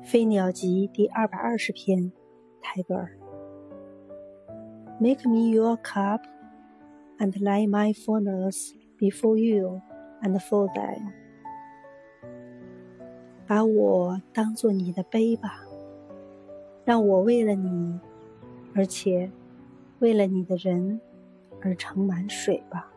《飞鸟集》第二百二十篇，泰戈尔。Make me your cup, and lay my fullness before you and for them。把我当做你的杯吧，让我为了你，而且为了你的人而盛满水吧。